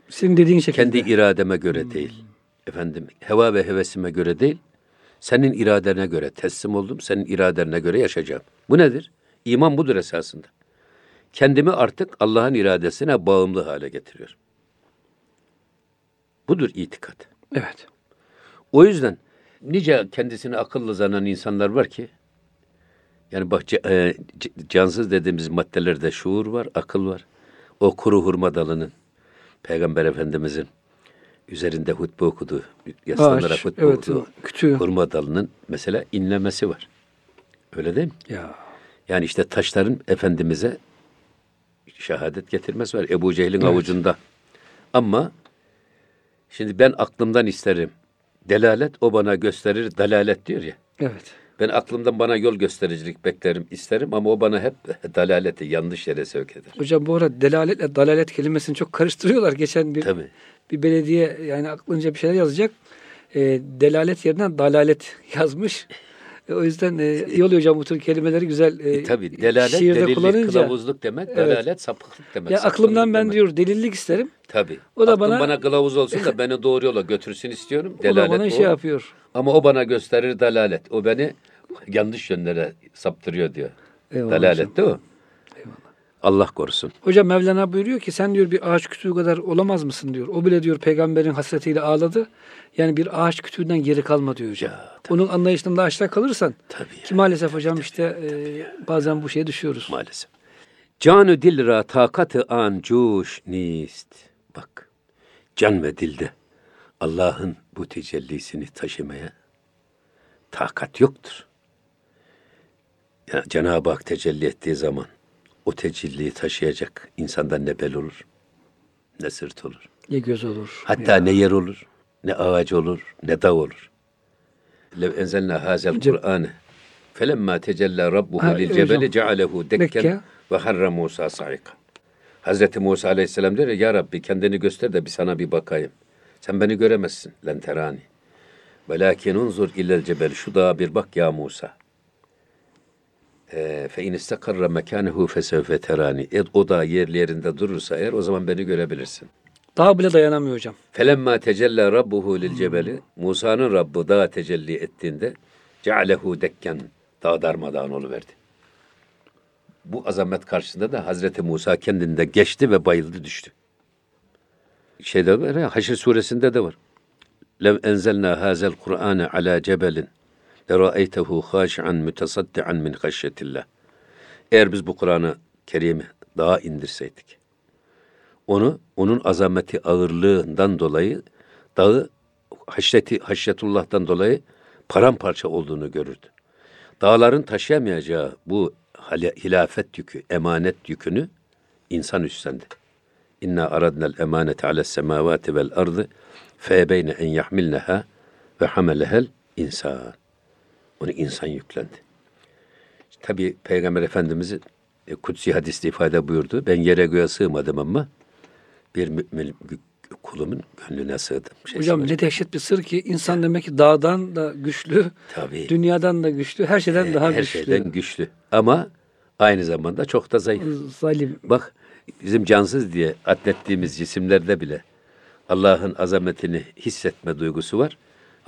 Senin dediğin şekilde. Kendi irademe göre değil. Efendim heva ve hevesime göre değil. Senin iradene göre teslim oldum. Senin iradene göre yaşayacağım. Bu nedir? İman budur esasında. Kendimi artık Allah'ın iradesine bağımlı hale getiriyorum. Budur itikat. Evet. O yüzden nice kendisini akıllı zanan insanlar var ki yani bak e, cansız dediğimiz maddelerde şuur var, akıl var. O kuru hurma dalının Peygamber Efendimizin üzerinde hutbe okuduğu, yaslanarak Ağaç, hutbe evet, okuduğu o kütüğü. hurma dalının mesela inlemesi var. Öyle değil mi? Ya. Yani işte taşların Efendimiz'e şehadet getirmesi var. Ebu Cehil'in avucunda. Ama şimdi ben aklımdan isterim. Delalet o bana gösterir. Dalalet diyor ya. Evet. Ben aklımdan bana yol göstericilik beklerim, isterim ama o bana hep dalaleti yanlış yere sevk eder. Hocam bu arada delaletle dalalet kelimesini çok karıştırıyorlar. Geçen bir Tabii. Bir belediye yani aklınca bir şeyler yazacak. E, delalet yerine dalalet yazmış. E, o yüzden e, iyi oluyor hocam bu tür kelimeleri güzel e, E, tabii delalet, şiirde delillik, kullanınca. kılavuzluk demek, Evet. dalalet sapıklık demek. Ya aklımdan ben demek. diyor delillik isterim. Tabii. O da Aklım bana- bana, kılavuz olsun da beni doğru yola götürsün istiyorum. O Delalet da bana o. şey yapıyor. Ama o bana gösterir dalalet. O beni yanlış yönlere saptırıyor diyor. Eyvallah dalalet de o. Allah korusun. Hocam Mevlana buyuruyor ki sen diyor bir ağaç kütüğü kadar olamaz mısın diyor. O bile diyor peygamberin hasretiyle ağladı. Yani bir ağaç kütüğünden geri kalma diyor hocam. Ya, Onun anlayışından da aşağı kalırsan Tabii ya. ki maalesef hocam işte e, bazen bu şeye düşüyoruz. Maalesef. Canı dil ra takatı an cuş nist. Bak. Can ve dilde Allah'ın bu tecellisini taşımaya takat yoktur. Ya Cenab-ı Hak tecelli ettiği zaman o tecelliyi taşıyacak insandan ne bel olur, ne sırt olur. Ne göz olur. Hatta ne yer olur, ne ağaç olur, ne dağ olur. Lev enzelna hazel Kur'an'ı felemma tecella rabbuhu lil cebeli cealehu Dekke. dekken ve harra Musa saika. Hazreti Musa aleyhisselam diyor ya, ya Rabbi kendini göster de bir sana bir bakayım. Sen beni göremezsin len terani. Velakin unzur illel cebel şu dağa bir bak ya Musa. Ee, Fe in istakarra mekanehu fesevfe terani. E, O da yerli yerinde durursa eğer o zaman beni görebilirsin. Daha bile dayanamıyor hocam. Felemma tecella rabbuhu lil cebeli Musa'nın Rabbi dağa tecelli ettiğinde cealehu dekken dağ darmadağın oluverdi. Bu azamet karşısında da Hazreti Musa kendinde geçti ve bayıldı düştü. Şeyde var ya Haşr suresinde de var. Lev enzelna hazel Kur'ane ala cebelin lera'eytehu haşi'an mütesaddian min haşyetillah. Eğer biz bu Kur'an'ı Kerim'i dağa indirseydik onu onun azameti ağırlığından dolayı dağı haşyeti haşyetullah'tan dolayı paramparça olduğunu görürdü. Dağların taşıyamayacağı bu hilafet yükü, emanet yükünü insan üstlendi. İnna aradnel emanete ales semavati vel ardı fe beyne en yahmilneha ve hamelehel insan. Onu insan yüklendi. Tabi Peygamber Efendimiz'in e, kutsi hadiste ifade buyurdu. Ben yere göğe sığmadım ama bir mümin kulumun gönlüne sığdım. Şey Hocam var. ne dehşet bir sır ki insan demek ki dağdan da güçlü, Tabii. dünyadan da güçlü, her şeyden daha her güçlü. şeyden güçlü. Ama aynı zamanda çok da zayıf. Zalim. Bak bizim cansız diye adlettiğimiz cisimlerde bile Allah'ın azametini hissetme duygusu var.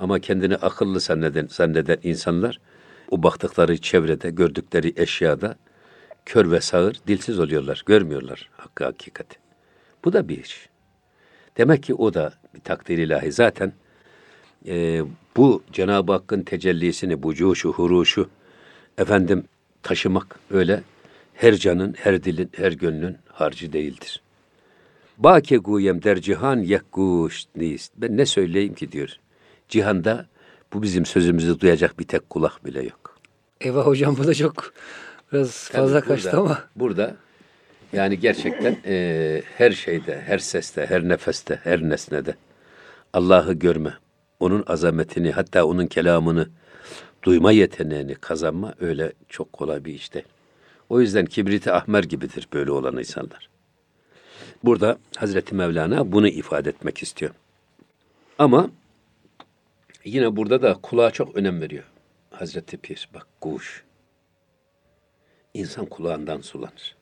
Ama kendini akıllı zanneden, zanneden insanlar o baktıkları çevrede, gördükleri eşyada kör ve sağır, dilsiz oluyorlar. Görmüyorlar hakkı hakikati. Bu da bir iş. Demek ki o da bir takdir ilahi. Zaten e, bu Cenab-ı Hakk'ın tecellisini, bu cuşu, huruşu efendim taşımak öyle her canın, her dilin, her gönlün harcı değildir. Bake guyem der cihan yekkuş nist. Ben ne söyleyeyim ki diyor. Cihanda bu bizim sözümüzü duyacak bir tek kulak bile yok. Eyvah hocam bu da çok biraz Tabii fazla burada- kaçtı ama. Burada yani gerçekten e, her şeyde, her seste, her nefeste, her nesnede Allah'ı görme, onun azametini hatta onun kelamını duyma yeteneğini kazanma öyle çok kolay bir iş değil. O yüzden kibriti ahmer gibidir böyle olan insanlar. Burada Hazreti Mevlana bunu ifade etmek istiyor. Ama yine burada da kulağa çok önem veriyor. Hazreti Pir bak kuş. İnsan kulağından sulanır.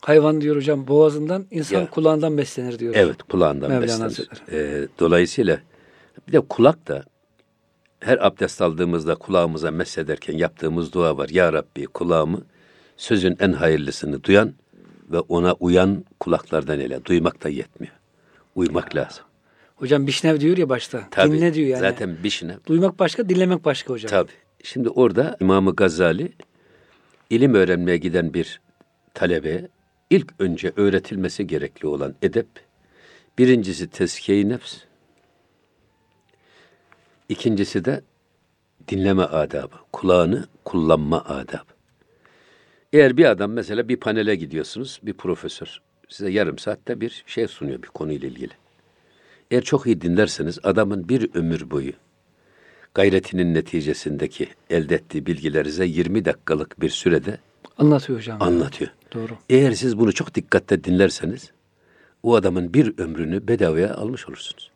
Hayvan diyor hocam boğazından, insan Ya. kulağından beslenir diyor. Evet kulağından Mevlana beslenir. Hazretleri. Ee, dolayısıyla bir de kulak da her abdest aldığımızda kulağımıza mesederken yaptığımız dua var. Ya Rabbi kulağımı sözün en hayırlısını duyan ve ona uyan kulaklardan ele. Duymak da yetmiyor. Uymak lazım. Hocam Bişnev diyor ya başta. Tabii, Dinle diyor yani. Zaten bir şine. Duymak başka, dinlemek başka hocam. Tabii. Şimdi orada İmam-ı Gazali ilim öğrenmeye giden bir talebeye ilk önce öğretilmesi gerekli olan edep birincisi tezkiye-i nefs ikincisi de dinleme adabı, kulağını kullanma adabı. Eğer bir adam mesela bir panele gidiyorsunuz, bir profesör size yarım saatte bir şey sunuyor bir konuyla ilgili. Eğer çok iyi dinlerseniz adamın bir ömür boyu gayretinin neticesindeki elde ettiği bilgileri size 20 dakikalık bir sürede Anlatıyor hocam. anlatıyor. Doğru. Eğer siz bunu çok dikkatle dinlerseniz o adamın bir ömrünü bedavaya almış olursunuz.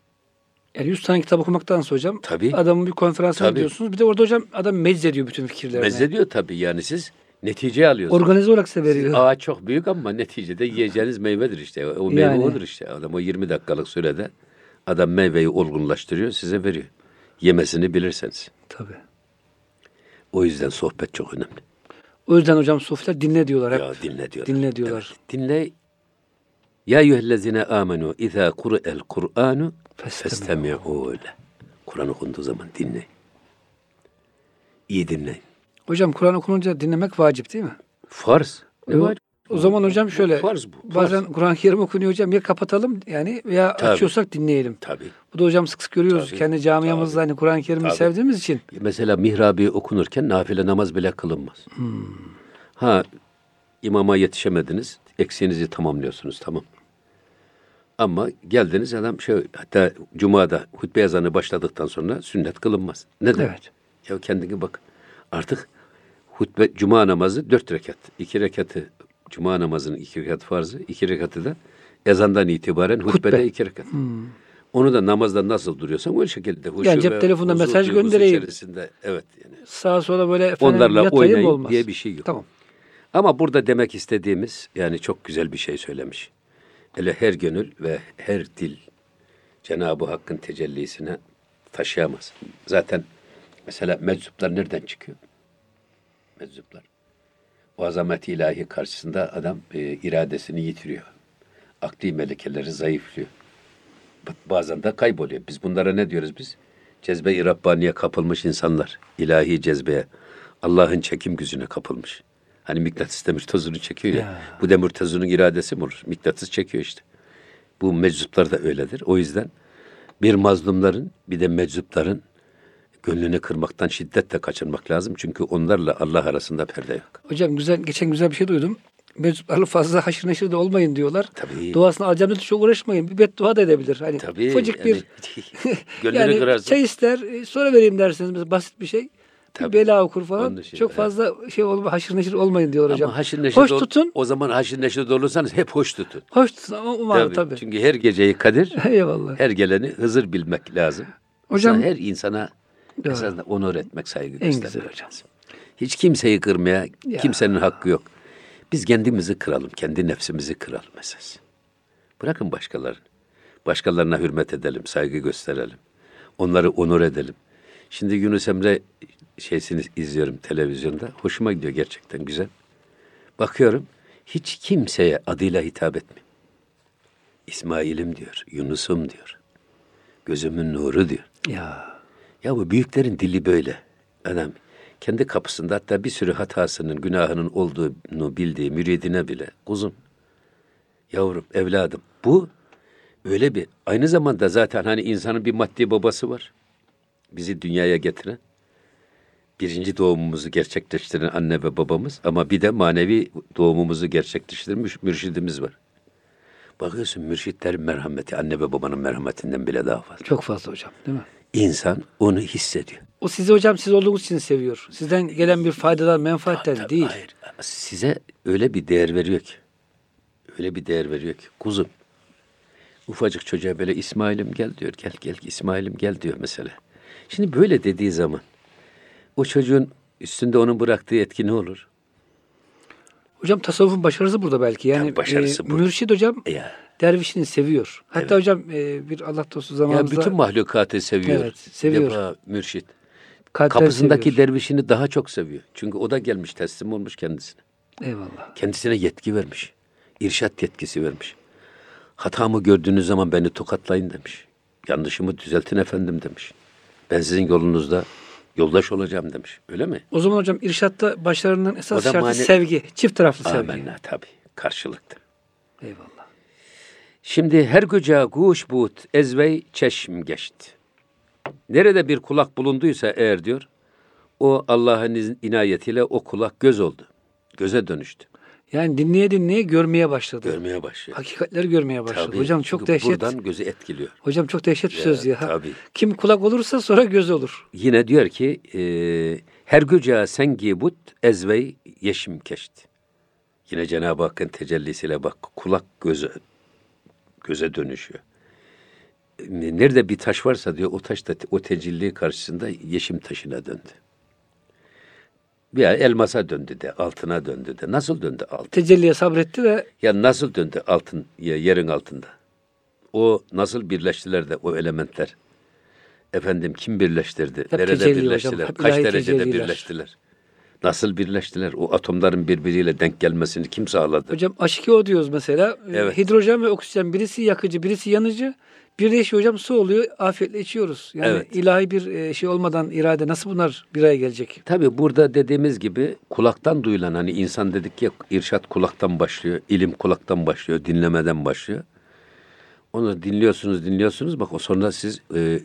Yani 100 tane kitap okumaktansa hocam Tabii. adamın bir konferansına gidiyorsunuz. Bir de orada hocam adam meczediyor bütün fikirlerini. Mezzediyor tabii yani siz netice alıyorsunuz. Organize olarak size veriyor. Ağaç çok büyük ama neticede yiyeceğiniz meyvedir işte. O meyve Yani. odur işte. Adam o 20 dakikalık sürede adam meyveyi olgunlaştırıyor, size veriyor. Yemesini bilirseniz. Tabii. O yüzden sohbet çok önemli. O yüzden hocam sofiler dinle diyorlar hep. Ya dinle diyorlar. Dinle diyorlar. Evet, dinle. Ya eyyühellezine amenu izâ kure'el Kur'anu festemi'û le. Kur'an okunduğu zaman dinle. İyi dinleyin. Hocam Kur'an okununca dinlemek vacip değil mi? Farz. Ne var? O zaman hocam şöyle Farz bu. farz. bazen Kur'an-ı Kerim okunuyor hocam ya kapatalım yani veya Tabii. açıyorsak dinleyelim. Tabii. Bu da hocam sık sık görüyoruz. Tabii, Kendi camiamızda hani Kur'an-ı Kerim'i Tabii. sevdiğimiz için. Mesela mihrabi okunurken nafile namaz bile kılınmaz. Hmm. Ha imama yetişemediniz, eksiğinizi tamamlıyorsunuz tamam. Ama geldiniz adam şey hatta cumada hutbe yazanı başladıktan sonra sünnet kılınmaz. Neden? Evet. Ya kendine bak. Artık hutbe cuma namazı dört rekat. iki rekatı cuma namazının iki rekat farzı, iki rekatı da ezandan itibaren hutbede Hutbe. iki rekat. Onu da namazda nasıl duruyorsan o şekilde. huşu Yani cep telefonuna mesaj göndereyim. içerisinde, evet yani. Sağa sola böyle efendim Onlarla oynayın olmaz. diye bir şey yok. Tamam. Ama burada demek istediğimiz yani çok güzel bir şey söylemiş. Hele her gönül ve her dil Cenab-ı Hakk'ın tecellisine taşıyamaz. Zaten mesela meczuplar nereden çıkıyor? Meczuplar. O azamet ilahi karşısında adam e, iradesini yitiriyor. Akli melekeleri zayıflıyor. Ba- Bazen de kayboluyor. Biz bunlara ne diyoruz biz? Cezbe-i Rabbaniye kapılmış insanlar. ilahi cezbeye. Allah'ın çekim gücüne kapılmış. Hani mıknatıs demir tozunu çekiyor ya. Ya. Bu demir tozunun iradesi mi olur? Mıknatıs çekiyor işte. Bu meczuplar da öyledir. O yüzden bir mazlumların bir de meczupların gönlünü kırmaktan şiddetle kaçınmak lazım. Çünkü onlarla Allah arasında perde yok. Hocam güzel geçen güzel bir şey duydum. Meczuplarla fazla haşır neşir de olmayın diyorlar. Tabii. Duasını alacağım dedi çok uğraşmayın. Bir beddua da edebilir. Hani Tabii. bir yani, gönlünü yani kırarsın. çay ister e, sonra vereyim dersiniz mesela basit bir şey. Tabii. Bir bela okur falan. İçin, çok evet. fazla şey olma haşır neşir olmayın diyor hocam. Ama haşır neşir Hoş tutun. O zaman haşır neşir olursanız hep hoş tutun. Hoş tutun ama umarım tabii. Çünkü her geceyi kadir, Eyvallah. her geleni Hızır bilmek lazım. Hocam- İnsan- her insana Doğru. esasında onur etmek, saygı En göstermek güzel hocam. Hiç kimseyi kırmaya Ya. kimsenin hakkı yok. Biz kendimizi kıralım, kendi nefsimizi kıralım esas. Bırakın başkalarını. Başkalarına hürmet edelim, saygı gösterelim. Onları onur edelim. Şimdi Yunus Emre şeysini izliyorum televizyonda. Hoşuma gidiyor gerçekten güzel. Bakıyorum hiç kimseye adıyla hitap etmiyor. İsmail'im diyor, Yunus'um diyor. Gözümün nuru diyor. Ya Ya bu büyüklerin dili böyle. Adam kendi kapısında hatta bir sürü hatasının, günahının olduğunu bildiği müridine bile kuzum, yavrum, evladım. Bu öyle bir aynı zamanda zaten hani insanın bir maddi babası var. Bizi dünyaya getiren, birinci doğumumuzu gerçekleştiren anne ve babamız ama bir de manevi doğumumuzu gerçekleştirmiş mürşidimiz var. Bakıyorsun mürşitlerin merhameti anne ve babanın merhametinden bile daha fazla. çok fazla hocam değil mi? İnsan onu hissediyor. O sizi hocam siz olduğunuz için seviyor. Sizden gelen bir faydalar, menfaatler Tabii, değil. Hayır. Size öyle bir değer veriyor ki. Öyle bir değer veriyor ki. Kuzum. Ufacık çocuğa böyle İsmail'im gel diyor. Gel gel İsmail'im gel diyor mesela. Şimdi böyle dediği zaman o çocuğun üstünde onun bıraktığı etki ne olur? Hocam tasavvufun başarısı burada belki. Yani Tabii başarısı e, burada. mürşid hocam Ya, dervişini seviyor. Hatta Evet. hocam e, bir Allah dostu ya zamanımızda bütün mahlukatı seviyor. Evet, seviyor. Defa mürşit. kalpler Kapısındaki seviyor. dervişini daha çok seviyor. Çünkü o da gelmiş teslim olmuş kendisine. Eyvallah. Kendisine yetki vermiş. İrşat yetkisi vermiş. Hatamı gördüğünüz zaman beni tokatlayın demiş. Yanlışımı düzeltin efendim demiş. Ben sizin yolunuzda yoldaş olacağım demiş. Öyle mi? O zaman hocam irşatta başlarının esas şartı mane- sevgi. Çift taraflı sevgi. Amenna tabii. Karşılıklı. Eyvallah. Şimdi her gece kuş but ezvey çeşm geçti. Nerede bir kulak bulunduysa eğer diyor, o Allah'ın inayetiyle o kulak göz oldu. Göze dönüştü. Yani dinleye dinleye görmeye başladı. Görmeye başlıyor. Hakikatleri görmeye başladı. Tabii. Hocam çok dehşet. Buradan gözü etkiliyor. Hocam çok dehşet bir Ya, söz ya. tabii. Kim kulak olursa sonra göz olur. Yine diyor ki e, her güca sengi but ezvey yeşim keşti. Yine Cenab-ı Hakk'ın tecellisiyle bak kulak göze göze dönüşüyor. Nerede bir taş varsa diyor o taş da o tecelli karşısında yeşim taşına döndü. Ya elmasa döndü de, altına döndü de. Nasıl döndü altın? Tecelliye sabretti ve Ya nasıl döndü altın ya yerin altında? O nasıl birleştiler de o elementler? Efendim kim birleştirdi? Hep Nerede hocam, birleştiler? hep Kaç derecede tecelliler. birleştiler? Nasıl birleştiler? O atomların birbiriyle denk gelmesini kim sağladı? hocam H2O diyoruz mesela. Ee, Evet. Hidrojen ve oksijen birisi yakıcı, birisi yanıcı. Birleşiyor hocam su oluyor. Afiyetle içiyoruz. Yani Evet. ilahi bir e, şey olmadan irade nasıl bunlar bir araya gelecek? Tabii burada dediğimiz gibi kulaktan duyulan hani insan dedik ya irşat kulaktan başlıyor, ilim kulaktan başlıyor, dinlemeden başlıyor. Onu dinliyorsunuz, dinliyorsunuz bak o sonra siz e,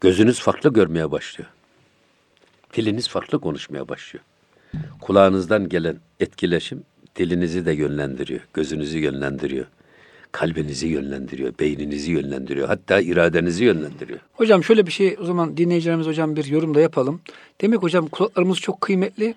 gözünüz farklı görmeye başlıyor. Diliniz farklı konuşmaya başlıyor. Kulağınızdan gelen etkileşim dilinizi de yönlendiriyor, gözünüzü yönlendiriyor, kalbinizi yönlendiriyor, beyninizi yönlendiriyor, hatta iradenizi yönlendiriyor. Hocam şöyle bir şey o zaman dinleyicilerimiz hocam bir yorum da yapalım. Demek hocam kulaklarımız çok kıymetli.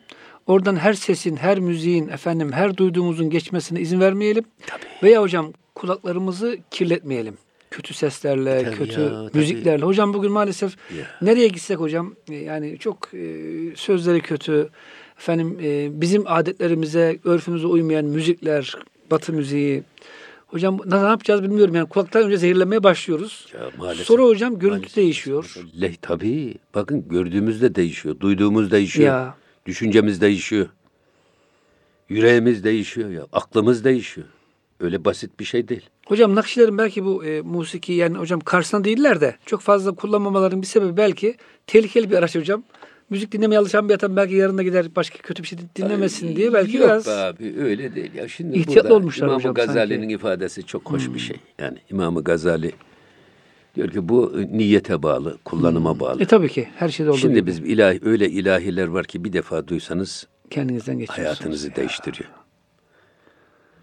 Oradan her sesin, her müziğin, efendim her duyduğumuzun geçmesine izin vermeyelim. Tabii. Veya hocam kulaklarımızı kirletmeyelim. Kötü seslerle, Tabii kötü ya, tabii. müziklerle. Hocam bugün maalesef Ya. nereye gitsek hocam e, yani çok e, sözleri kötü. Efendim e, bizim adetlerimize, örfümüze uymayan müzikler, batı müziği. Hocam ne yapacağız bilmiyorum. Yani kulaktan önce zehirlemeye başlıyoruz. Ya maalesef. Sonra hocam görüntü Maalesef. değişiyor. Le, tabii. Bakın gördüğümüz de değişiyor. Duyduğumuz değişiyor. Ya. Düşüncemiz değişiyor. Yüreğimiz değişiyor ya. Aklımız değişiyor. Öyle basit bir şey değil. Hocam Nakşilerin belki bu e, musiki yani hocam karşısında değiller de çok fazla kullanmamaların bir sebebi belki tehlikeli bir araç hocam. Müzik dinlemeye alışan bir adam belki yarın da gider başka kötü bir şey dinlemesin diye belki Yok biraz be abi öyle değil. Ya şimdi ihtiyatlı burada olmuşlar İmam-ı Gazali'nin sanki. Hmm. ifadesi çok hoş bir şey. Yani İmam-ı Gazali diyor ki bu niyete bağlı, kullanıma bağlı. e tabii ki her şeyde olduğu Şimdi gibi biz ilahi öyle ilahiler var ki bir defa duysanız kendinizden geçiyorsunuz. hayatınızı değiştiriyor.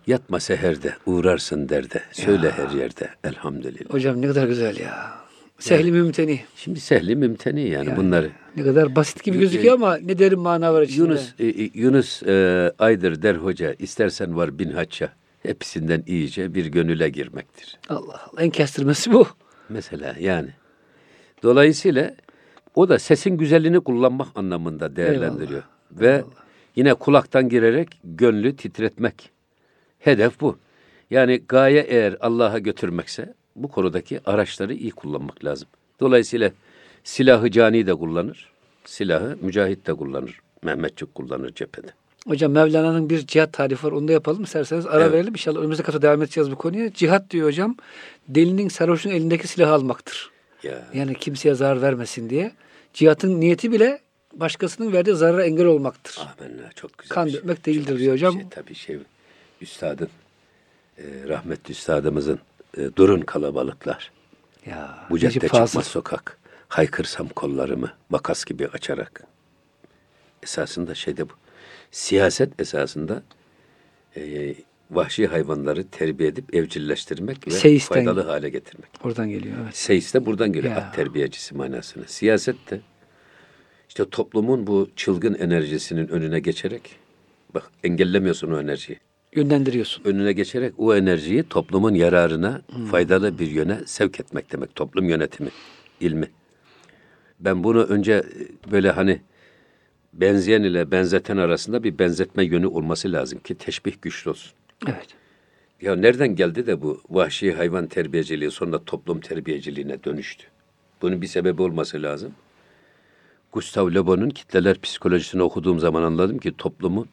Yatma seherde, uğrarsın derde. Söyle her yerde elhamdülillah. Hocam ne kadar güzel ya. Sehli mümteni. Şimdi sehli mümteni yani, Yani bunları. Ne kadar basit gibi gözüküyor ama ne derin mana var içinde. Yunus e, e, Yunus e, Aydır der hoca istersen var bin hacca hepsinden iyice bir gönüle girmektir. Allah Allah en kestirmesi bu. Mesela yani. Dolayısıyla o da sesin güzelliğini kullanmak anlamında değerlendiriyor. Ve Yine kulaktan girerek gönlü titretmek. Hedef bu. Yani gaye eğer Allah'a götürmekse bu konudaki araçları iyi kullanmak lazım. Dolayısıyla silahı cani de kullanır, silahı mücahit de kullanır. Mehmetçik kullanır cephede. Hocam Mevlana'nın bir cihat tarifi var. Onu da yapalım isterseniz. Ara Evet. verelim. İnşallah önümüzdeki hafta devam edeceğiz bu konuya. Cihat diyor hocam. Delinin sarhoşun elindeki silahı almaktır. Ya Yani kimseye zarar vermesin diye. Cihatın niyeti bile başkasının verdiği zarara engel olmaktır. amenna çok güzel. Kan şey. dökmek değildir diyor hocam. Şey. Tabii şey üstadın e, rahmetli üstadımızın e, durun kalabalıklar. Ya, Bu cadde çıkmaz sokak. Haykırsam kollarımı makas gibi açarak. Esasında şeyde bu. Siyaset esasında e, vahşi hayvanları terbiye edip evcilleştirmek ve Seyisten- faydalı hale getirmek. Oradan geliyor. Evet. Seyis de buradan geliyor. Ya. At terbiyecisi manasına. Siyaset de işte toplumun bu çılgın enerjisinin önüne geçerek bak engellemiyorsun o enerjiyi. Yönlendiriyorsun. Önüne geçerek o enerjiyi toplumun yararına faydalı bir yöne sevk etmek demek. Toplum yönetimi, ilmi. Ben bunu önce e, böyle hani benzeyen ile benzeten arasında bir benzetme yönü olması lazım ki teşbih güçlü olsun. Evet. Ya nereden geldi de bu vahşi hayvan terbiyeciliği sonra toplum terbiyeciliğine dönüştü? Bunun bir sebebi olması lazım. Gustav Le Bon'un kitleler psikolojisini okuduğum zaman anladım ki toplumun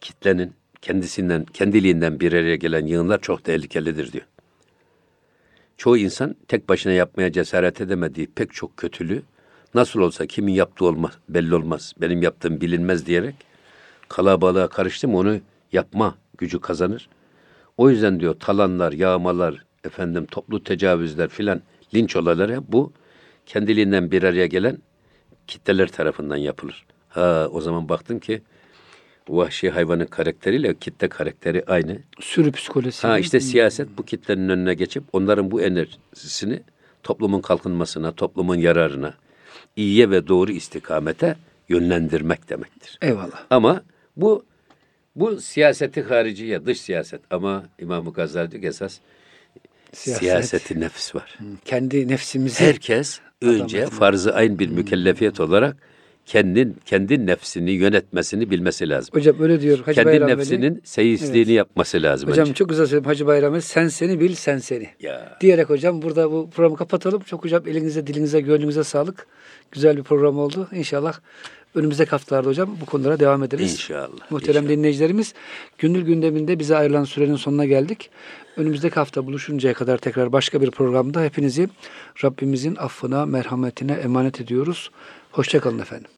kitlenin kendisinden, kendiliğinden bir araya gelen yığınlar çok tehlikelidir diyor. Çoğu insan tek başına yapmaya cesaret edemediği pek çok kötülüğü nasıl olsa kimin yaptığı olmaz, belli olmaz, benim yaptığım bilinmez diyerek kalabalığa karıştı mı onu yapma gücü kazanır. O yüzden diyor talanlar, yağmalar, efendim toplu tecavüzler filan linç olayları bu kendiliğinden bir araya gelen kitleler tarafından yapılır. Ha o zaman baktım ki vahşi hayvanın karakteriyle kitle karakteri aynı. Sürü psikolojisi. Ha işte siyaset bu kitlenin önüne geçip onların bu enerjisini toplumun kalkınmasına, toplumun yararına, iyiye ve doğru istikamete yönlendirmek demektir. Eyvallah. Ama bu bu siyaseti hariciye, dış siyaset. Ama İmam-ı Gazali diyor esas Siyaset. siyaseti nefs var. Kendi nefsimizi Herkes önce farz-ı ayn bir mükellefiyet olarak kendin kendi nefsini yönetmesini bilmesi lazım. Hocam öyle diyor Hacı kendi Bayram Veli. nefsinin seyisliğini yapması lazım Hocam önce. çok güzel söyledim Hacı Bayram Veli. Sen seni bil sen seni. Ya. Diyerek hocam burada bu programı kapatalım. Çok hocam elinize, dilinize, gönlünüze sağlık. Güzel bir program oldu. İnşallah önümüzdeki haftalarda hocam bu konulara devam ederiz. İnşallah, Muhterem inşallah. dinleyicilerimiz, gönül gündeminde bize ayrılan sürenin sonuna geldik. Önümüzdeki hafta buluşuncaya kadar tekrar başka bir programda hepinizi Rabbimizin affına, merhametine emanet ediyoruz. Hoşçakalın efendim.